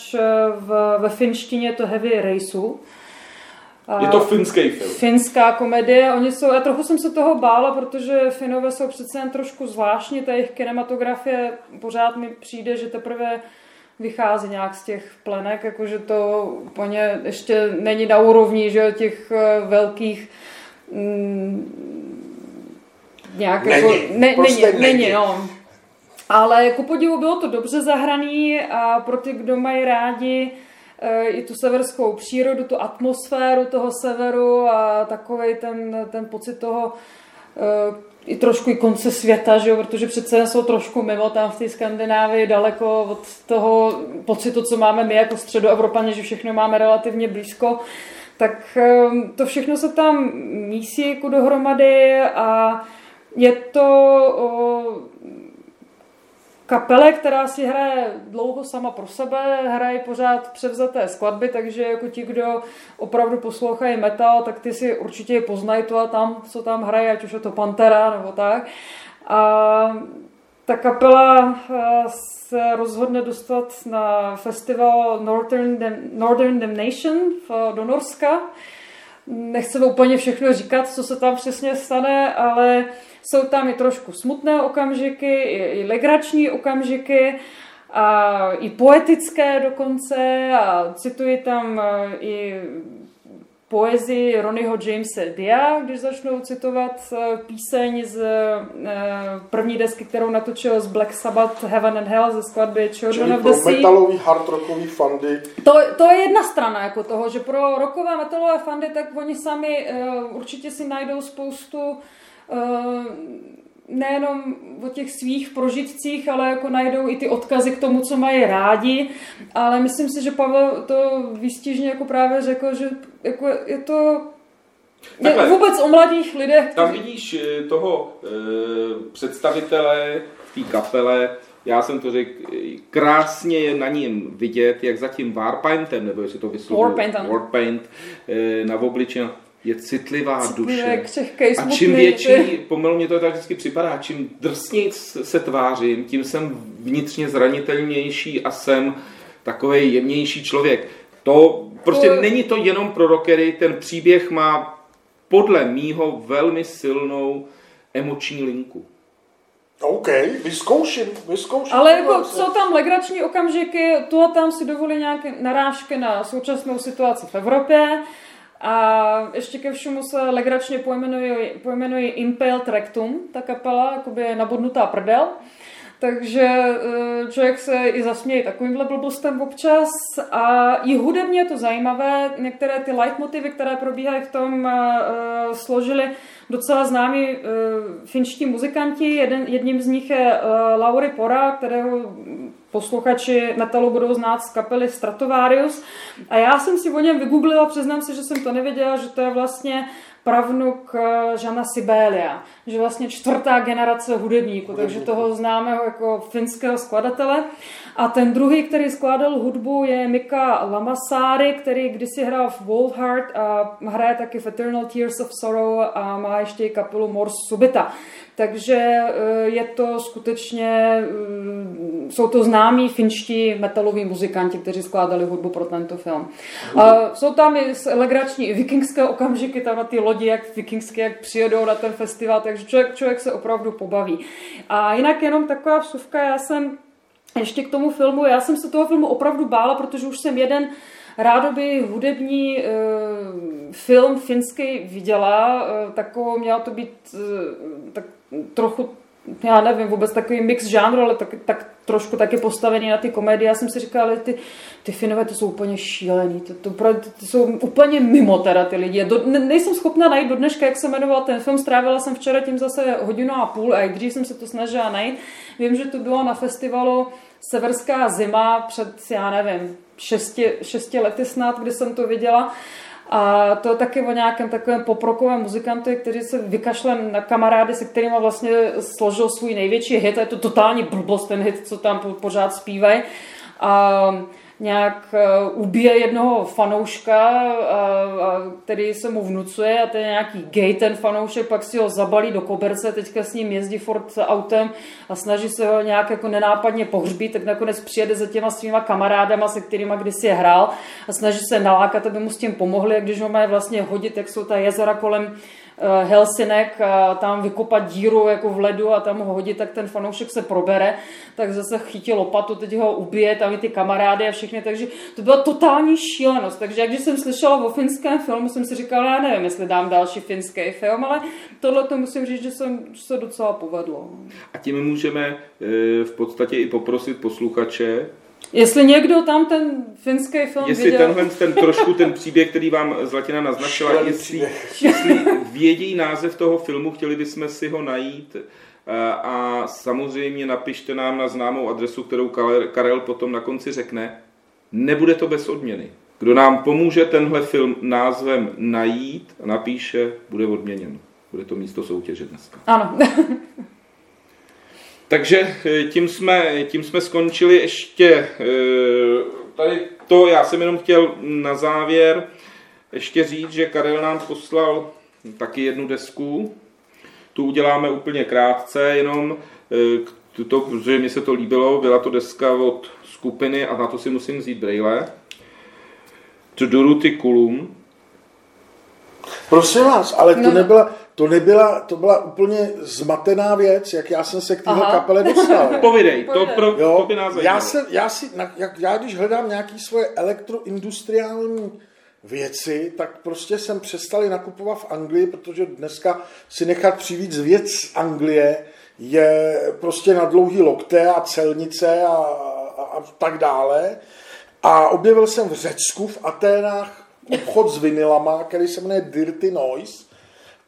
v, ve finštině je to Heavy Raceu. Je to finský film. Finská komedie, oni jsou, já trochu jsem se toho bála, protože Finové jsou přece jen trošku zvláštní, ta jejich kinematografie pořád mi přijde, že teprve vychází nějak z těch plenek, jakože to úplně ještě není na úrovni že, těch eh, velkých mm, nějak Není, jako, ne, prostě není, není. není, no. Ale ku podivu bylo to dobře zahraný a pro ty, kdo mají rádi eh, i tu severskou přírodu, tu atmosféru toho severu a takový ten, ten pocit toho eh, i trošku i konce světa, že jo, protože přece jsou trošku mimo tam v té Skandinávii, daleko od toho pocitu, co máme my jako středoevropaně, že všechno máme relativně blízko, tak eh, to všechno se tam mísí jako dohromady a je to kapele, která si hraje dlouho sama pro sebe, hraje pořád převzaté skladby, takže jako ti, kdo opravdu poslouchají metal, tak ty si určitě poznají to a tam, co tam hraje, ať už je to Pantera nebo tak. A ta kapela eh, se rozhodne dostat na festival Northern, Dam- Northern Damnation do Norska. Nechceme úplně všechno říkat, co se tam přesně stane, ale jsou tam i trošku smutné okamžiky, i, i legrační okamžiky a i poetické dokonce a cituji tam eh, i poezii Ronnieho Jamesa Dia, když začnou citovat eh, píseň z eh, první desky, kterou natočil z Black Sabbath Heaven and Hell ze skladby Children of the Sea. metalový fandy To, to je jedna strana jako toho, že pro rockové metalové fandy, tak oni sami uh, určitě si najdou spoustu nejenom o těch svých prožitcích, ale jako najdou i ty odkazy k tomu, co mají rádi. Ale myslím si, že Pavel to výstižně jako právě řekl, že jako je to Takhle, vůbec o mladých lidech. Tam vidíš eh, toho e, představitele v té kapele, já jsem to řekl, krásně je na něm vidět, jak za tím Warpaintem, nebo jestli to vyslovuje, Warpaint, Warpaint e, na obličeji je citlivá Citlivé, duše. Křehkej, a čím větší, pomalu mě to tak vždycky připadá, čím drsněji se tvářím, tím jsem vnitřně zranitelnější a jsem takový jemnější člověk. To prostě to... není to jenom pro rockery, ten příběh má podle mýho velmi silnou emoční linku. OK, vyzkouším, vyzkouším. Ale jako jsou tam legrační okamžiky, tu a tam si dovolí nějaké narážky na současnou situaci v Evropě. A ještě ke všemu se legračně pojmenuje, pojmenuje Impaled Rectum, ta kapela, jakoby nabodnutá prdel. Takže eh, člověk se i zasměje takovýmhle blbostem občas. A i hudebně je to zajímavé. Některé ty leitmotivy, které probíhají v tom, uh, složili docela známí finští muzikanti. Jeden, jedním z nich je Lauri Pora, kterého posluchači metalu budou znát z kapely Stratovarius. A já jsem si o něm vygooglila, přiznám se, že jsem to nevěděla, že to je vlastně pravnuk eh, Žana Sibélia, že vlastně čtvrtá generace hudebníků, takže toho známe jako finského skladatele. A ten druhý, který skládal hudbu, je Mika Lamasáry, který kdysi hrál v World Heart a hraje taky v Eternal Tears of Sorrow a má ještě i kapelu Mors Subita. Takže eh, je to skutečně, eh, jsou to známí finští metaloví muzikanti, kteří skládali hudbu pro tento film. A jsou tam i legrační vikingské okamžiky, tam na ty lodi, jak vikingské, jak přijedou na ten festival, takže člověk, člověk se opravdu pobaví. A jinak jenom taková vsuvka, já jsem ještě k tomu filmu, já jsem se toho filmu opravdu bála, protože už jsem jeden rádoby hudební e, film finský viděla, e, takovou měla to být e, tak trochu já nevím, vůbec takový mix žánru, ale tak, tak trošku taky postavený na ty komedie. Já jsem si říkala, ale ty, ty Finové to jsou úplně šílený, to, to, to, to jsou úplně mimo teda ty lidi. Do, ne, nejsem schopna najít do dneška, jak se jmenoval ten film, strávila jsem včera tím zase hodinu a půl a i dřív jsem se to snažila najít. Vím, že to bylo na festivalu Severská zima před, já nevím, šesti, šesti lety snad, kdy jsem to viděla. A to taky o nějakém takovém poprokovém muzikantu, který se vykašle na kamarády, se kterými vlastně složil svůj největší hit. A je to totální blbost, ten hit, co tam pořád zpívají. Nějak eh, ubije jednoho fanouška, a, a, který se mu vnucuje a ten nějaký gay ten fanoušek, pak si ho zabalí do koberce, teďka s ním jezdí fort autem a snaží se ho nějak jako nenápadně pohřbít, tak nakonec přijede za těma svýma kamarádama, se kterými kdysi je hrál a snaží se nalákat, aby mu s tím pomohli a když ho mají vlastně hodit, jak jsou ta jezera kolem Eh, Helsinek a tam vykopat díru jako v ledu a tam ho hodit, tak ten fanoušek se probere, tak zase chytí lopatu, teď ho ubije, tam i ty kamarády a všechny, takže to byla totální šílenost. Takže když jsem slyšela o finském filmu, jsem si říkala, já nevím, jestli dám další finský film, ale tohle to musím říct, že, jsem, že se docela povedlo. A tím můžeme eh, v podstatě i poprosit posluchače, Jestli někdo tam ten finský film jestli viděl... tenhle ten trošku ten příběh, který vám Zlatina naznačila, jestli, jestli vědí název toho filmu, chtěli bychom si ho najít eh, a samozřejmě napište nám na známou adresu, kterou Karel potom na konci řekne. Nebude to bez odměny. Kdo nám pomůže tenhle film názvem najít a napíše, bude odměněn. Bude to místo soutěže dneska. Ano. Takže eh, tím jsme, tím jsme skončili ještě eh, tady to, já jsem jenom chtěl na závěr ještě říct, že Karel nám poslal taky jednu desku. Tu uděláme úplně krátce, jenom eh, to, protože mi se to líbilo, byla to deska od skupiny a na to si musím vzít brejle. Duruty Kulum. Prosím vás, ale to no. nebyla, to nebyla, to byla úplně zmatená věc, jak já jsem se k téhle kapele dostal. Povidej, to, pro, jo, to by nás já, se, já, si, jak, já když hledám nějaké svoje elektroindustriální věci, tak prostě jsem přestali nakupovat v Anglii, protože dneska si nechat přivíc věc z Anglie je prostě na dlouhý lokte a celnice a, a, a tak dále. A objevil jsem v Řecku, v Aténách, obchod s vinilama, který se jmenuje Dirty Noise.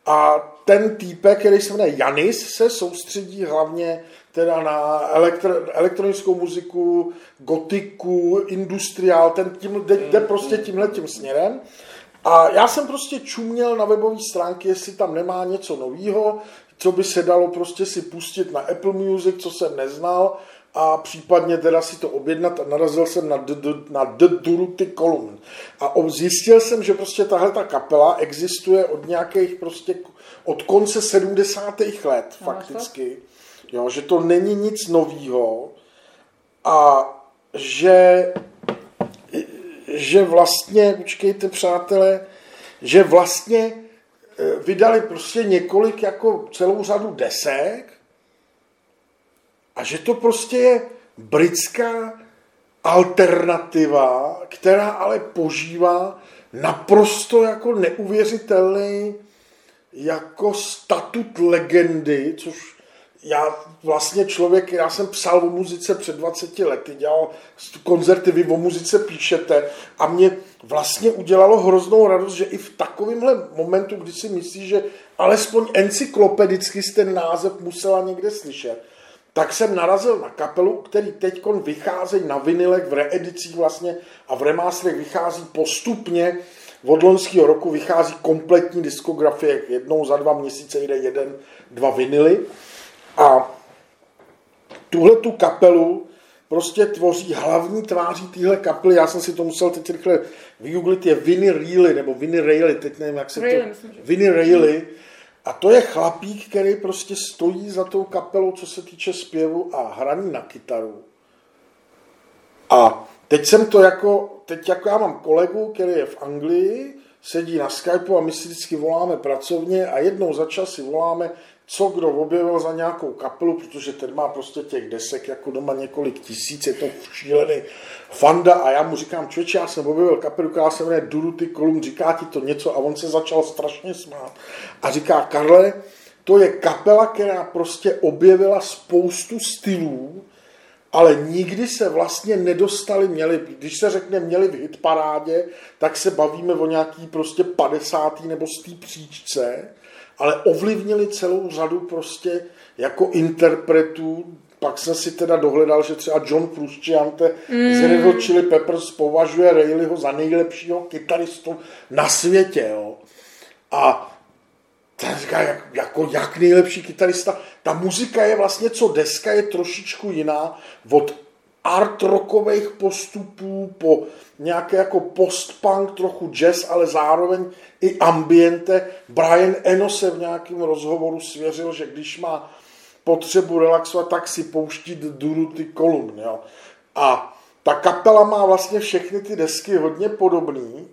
A ten týpek, který se jmenuje Janis, se soustředí hlavně teda na elektro, elektronickou muziku, gotiku, industriál, ten tím, jde, jde prostě tímhle tím směrem. A já jsem prostě čuměl na webové stránky, jestli tam nemá něco nového, co by se dalo prostě si pustit na Apple Music, co jsem neznal a případně teda si to objednat a narazil jsem na The, na The Duruty Column. A zjistil jsem, že prostě tahle ta kapela existuje od nějakých prostě od konce 70. let fakticky. Jo, že to není nic novýho a že že vlastně, počkejte přátelé, že vlastně e, vydali prostě několik, jako celou řadu desek a že to prostě je britská alternativa, která ale požívá naprosto jako neuvěřitelný jako statut legendy, což já vlastně člověk, já jsem psal o muzice před 20 lety, dělal koncerty, vy o muzice píšete a mě vlastně udělalo hroznou radost, že i v takovémhle momentu, kdy si myslíš, že alespoň encyklopedicky ten název musela někde slyšet, tak jsem narazil na kapelu, který teď vycházejí na vinilech v reedicích vlastně a v remástrech vychází postupně od loňského roku vychází kompletní diskografie, jednou za dva měsíce jde jeden, dva vinily a tuhle tu kapelu prostě tvoří hlavní tváří téhle kapely. Já jsem si to musel teď rychle vygooglit, je Vinny Reilly, nebo Vinny Reilly, teď nevím, jak se Reilly, to... myslím, že... Vinny Reilly. A to je chlapík, který prostě stojí za tou kapelou, co se týče zpěvu a hraní na kytaru. A teď jsem to jako, teď jako já mám kolegu, který je v Anglii, sedí na Skypeu a my si vždycky voláme pracovně a jednou za čas si voláme, co kdo objevil za nějakou kapelu, protože ten má prostě těch desek jako doma několik tisíc, je to šílený fanda a já mu říkám, člověče, já jsem objevil kapelu, která se jmenuje Duruty Kolum, říká ti to něco? A on se začal strašně smát a říká, Karle, to je kapela, která prostě objevila spoustu stylů, ale nikdy se vlastně nedostali, měli, když se řekne měli v hitparádě, tak se bavíme o nějaký prostě 50. nebo 100. příčce, ale ovlivnili celou řadu prostě jako interpretů. Pak jsem si teda dohledal, že třeba John Frusciante mm. z Red Hot Chili Peppers považuje Rayleighho za nejlepšího kytaristu na světě. Jo. A ten říká, jak, jako jak nejlepší kytarista. Ta muzika je vlastně, co deska je trošičku jiná od art rockových postupů po nějaké jako post-punk, trochu jazz, ale zároveň i ambiente. Brian Eno se v nějakém rozhovoru svěřil, že když má potřebu relaxovat, tak si pouští Duruty kolumn. Jo. A ta kapela má vlastně všechny ty desky hodně podobný,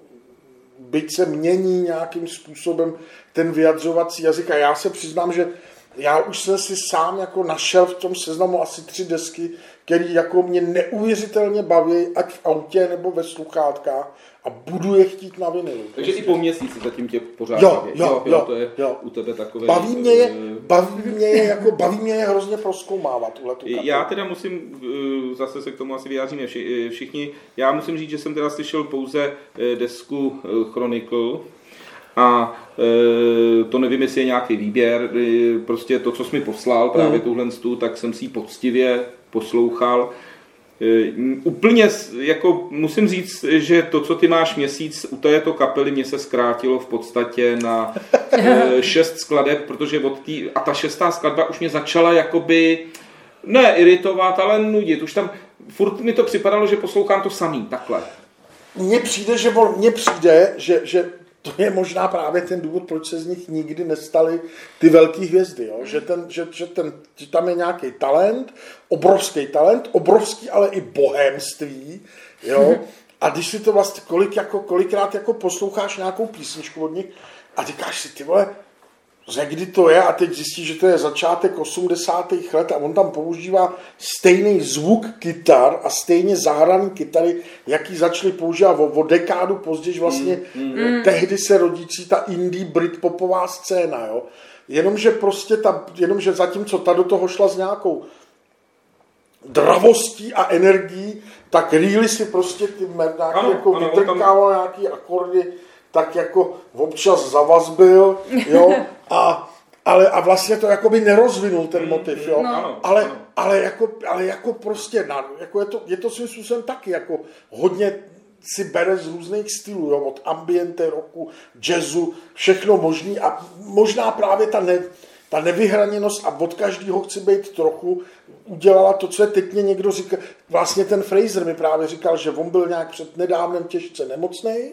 byť se mění nějakým způsobem ten vyjadřovací jazyk. A já se přiznám, že já už jsem si sám jako našel v tom seznamu asi tři desky, které jako mě neuvěřitelně baví, ať v autě nebo ve sluchátkách a budu je chtít na vinilu. Takže prostě. i po měsíci zatím tě pořád jo, baví. Jo, jo, jo, to je jo. u tebe takové... Baví mě je, baví mě je, jako, baví mě je hrozně proskoumávat tuhle tu Já teda musím, eh, zase se k tomu asi vyjádříme eh, všichni, já musím říct, že jsem teda slyšel pouze eh, desku Chronicle, a e, to nevím, jestli je nějaký výběr, e, prostě to, co jsi mi poslal, právě mm. tuhle stu, tak jsem si ji poctivě poslouchal. E, úplně, jako musím říct, že to, co ty máš měsíc u této kapely, mě se zkrátilo v podstatě na šest skladeb, protože od tý, a ta šestá skladba už mě začala jakoby, ne iritovat, ale nudit. Už tam, furt mi to připadalo, že poslouchám to samý, takhle. Mně přijde, že, mně přijde, že, že to je možná právě ten důvod, proč se z nich nikdy nestaly ty velké hvězdy. Jo? Že, ten, že, že, ten, že tam je nějaký talent, obrovský talent, obrovský ale i bohémství. Jo? A když si to vlastně kolik, jako, kolikrát jako posloucháš nějakou písničku od nich a říkáš si, ty vole, že kdy to je a teď zjistí, že to je začátek 80. let a on tam používá stejný zvuk kytar a stejně zahraný kytary, jaký začali používat o, o dekádu později vlastně mm, mm. tehdy se rodící ta indie britpopová scéna, jo. Jenomže prostě ta, jenomže zatímco ta do toho šla s nějakou dravostí a energií, tak Reely si prostě ty ano, jako vytrkával tam... nějaký akordy tak jako občas zavazbil, jo, a, ale, a vlastně to jakoby nerozvinul ten motiv, jo. No. Ale, ale, jako, ale jako prostě, na, jako je, to, je to svým způsobem taky, jako hodně si bere z různých stylů, jo, od ambiente, roku, jazzu, všechno možný a možná právě ta, ne, ta nevyhraněnost a od každého chci být trochu, udělala to, co je teď mě někdo říká, vlastně ten Fraser mi právě říkal, že on byl nějak před nedávnem těžce nemocný,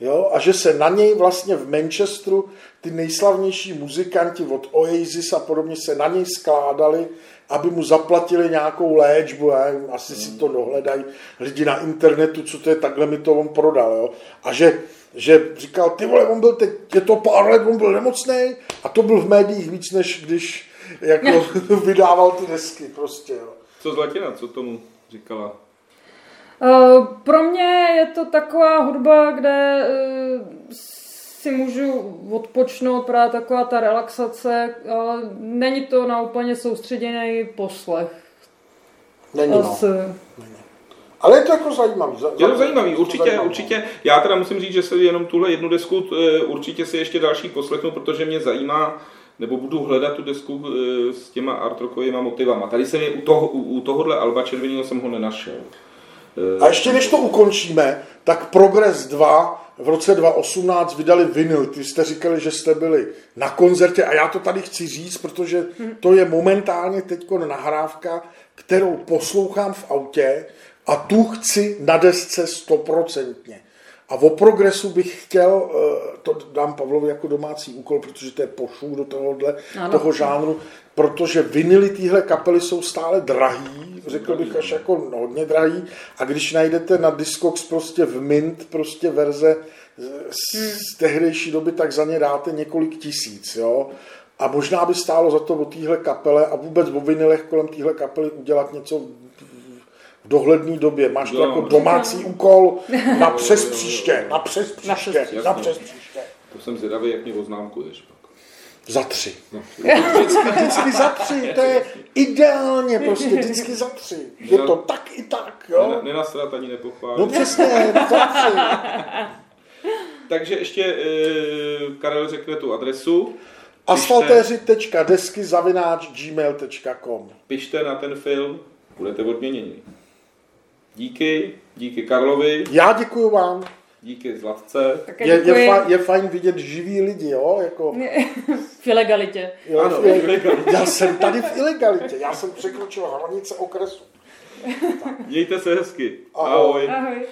Jo, a že se na něj vlastně v Manchesteru ty nejslavnější muzikanti od Oasis a podobně se na něj skládali, aby mu zaplatili nějakou léčbu, já nevím, asi si to dohledají lidi na internetu, co to je, takhle mi to on prodal. Jo. A že, že říkal, ty vole, on byl teď, je to pár let, on byl nemocný a to byl v médiích víc, než když jako vydával ty desky prostě. Jo. Co Zlatina, co tomu říkala? Eh, Pro mě je to taková hudba, kde eh, si můžu odpočnout, právě taková ta relaxace, ale není to na úplně soustředěný poslech. Není no. Asi. Ale je to jako zajímavý. za- Je to za- zajímavý, určitě, zajímavý. určitě. Já teda musím říct, že se jenom tuhle jednu desku eh, určitě si ještě další poslechnu, protože mě zajímá, nebo budu hledat tu desku s těma art rockovými motivama. Tady jsem je u, toho, u, u tohohle Alba Červeného jsem ho nenašel. A ještě než to ukončíme, tak Progress 2 v roce 2018 vydali vinyl. Ty jste říkali, že jste byli na koncertě a já to tady chci říct, protože to je momentálně teď nahrávka, kterou poslouchám v autě a tu chci na desce stoprocentně. A o progresu bych chtěl, eh, to dám Pavlovi jako domácí úkol, protože to je pošlu do tohohle, Ano. toho žánru, protože vinily téhle kapely jsou stále drahý, řekl bych až jako hodně drahý a když najdete na Discogs prostě v Mint prostě verze z, z tehdejší doby, tak za ně dáte několik tisíc, jo. A možná by stálo za to o téhle kapele a vůbec o vinylech kolem téhle kapely udělat něco dohledné době. Máš to jako domácí úkol na přes příště, na přes Na příště, na přes příště. To jsem zvědavý, jak mě oznámkuješ. pak. Za tři. No. Vždycky, vždycky za tři, to je ideálně prostě, vždycky za tři. Je to tak i tak, jo. Nena- Nenastrat ani nepochválit. No přesně, za tři. Takže ještě e, Karel řekne tu adresu. Asfaltéři.desky zavináč gmail.com Pište na ten film, budete odměněni. Díky, díky Karlovi, Já děkuji vám. díky Zlatce. Je, je, fajn, je fajn vidět živý lidi, jo? Jako, v ilegalitě. jo Ano, v ilegalitě. já jsem tady v ilegalitě, já jsem překročil hranice okresu. Mějte se hezky. Ahoj. Ahoj. Ahoj.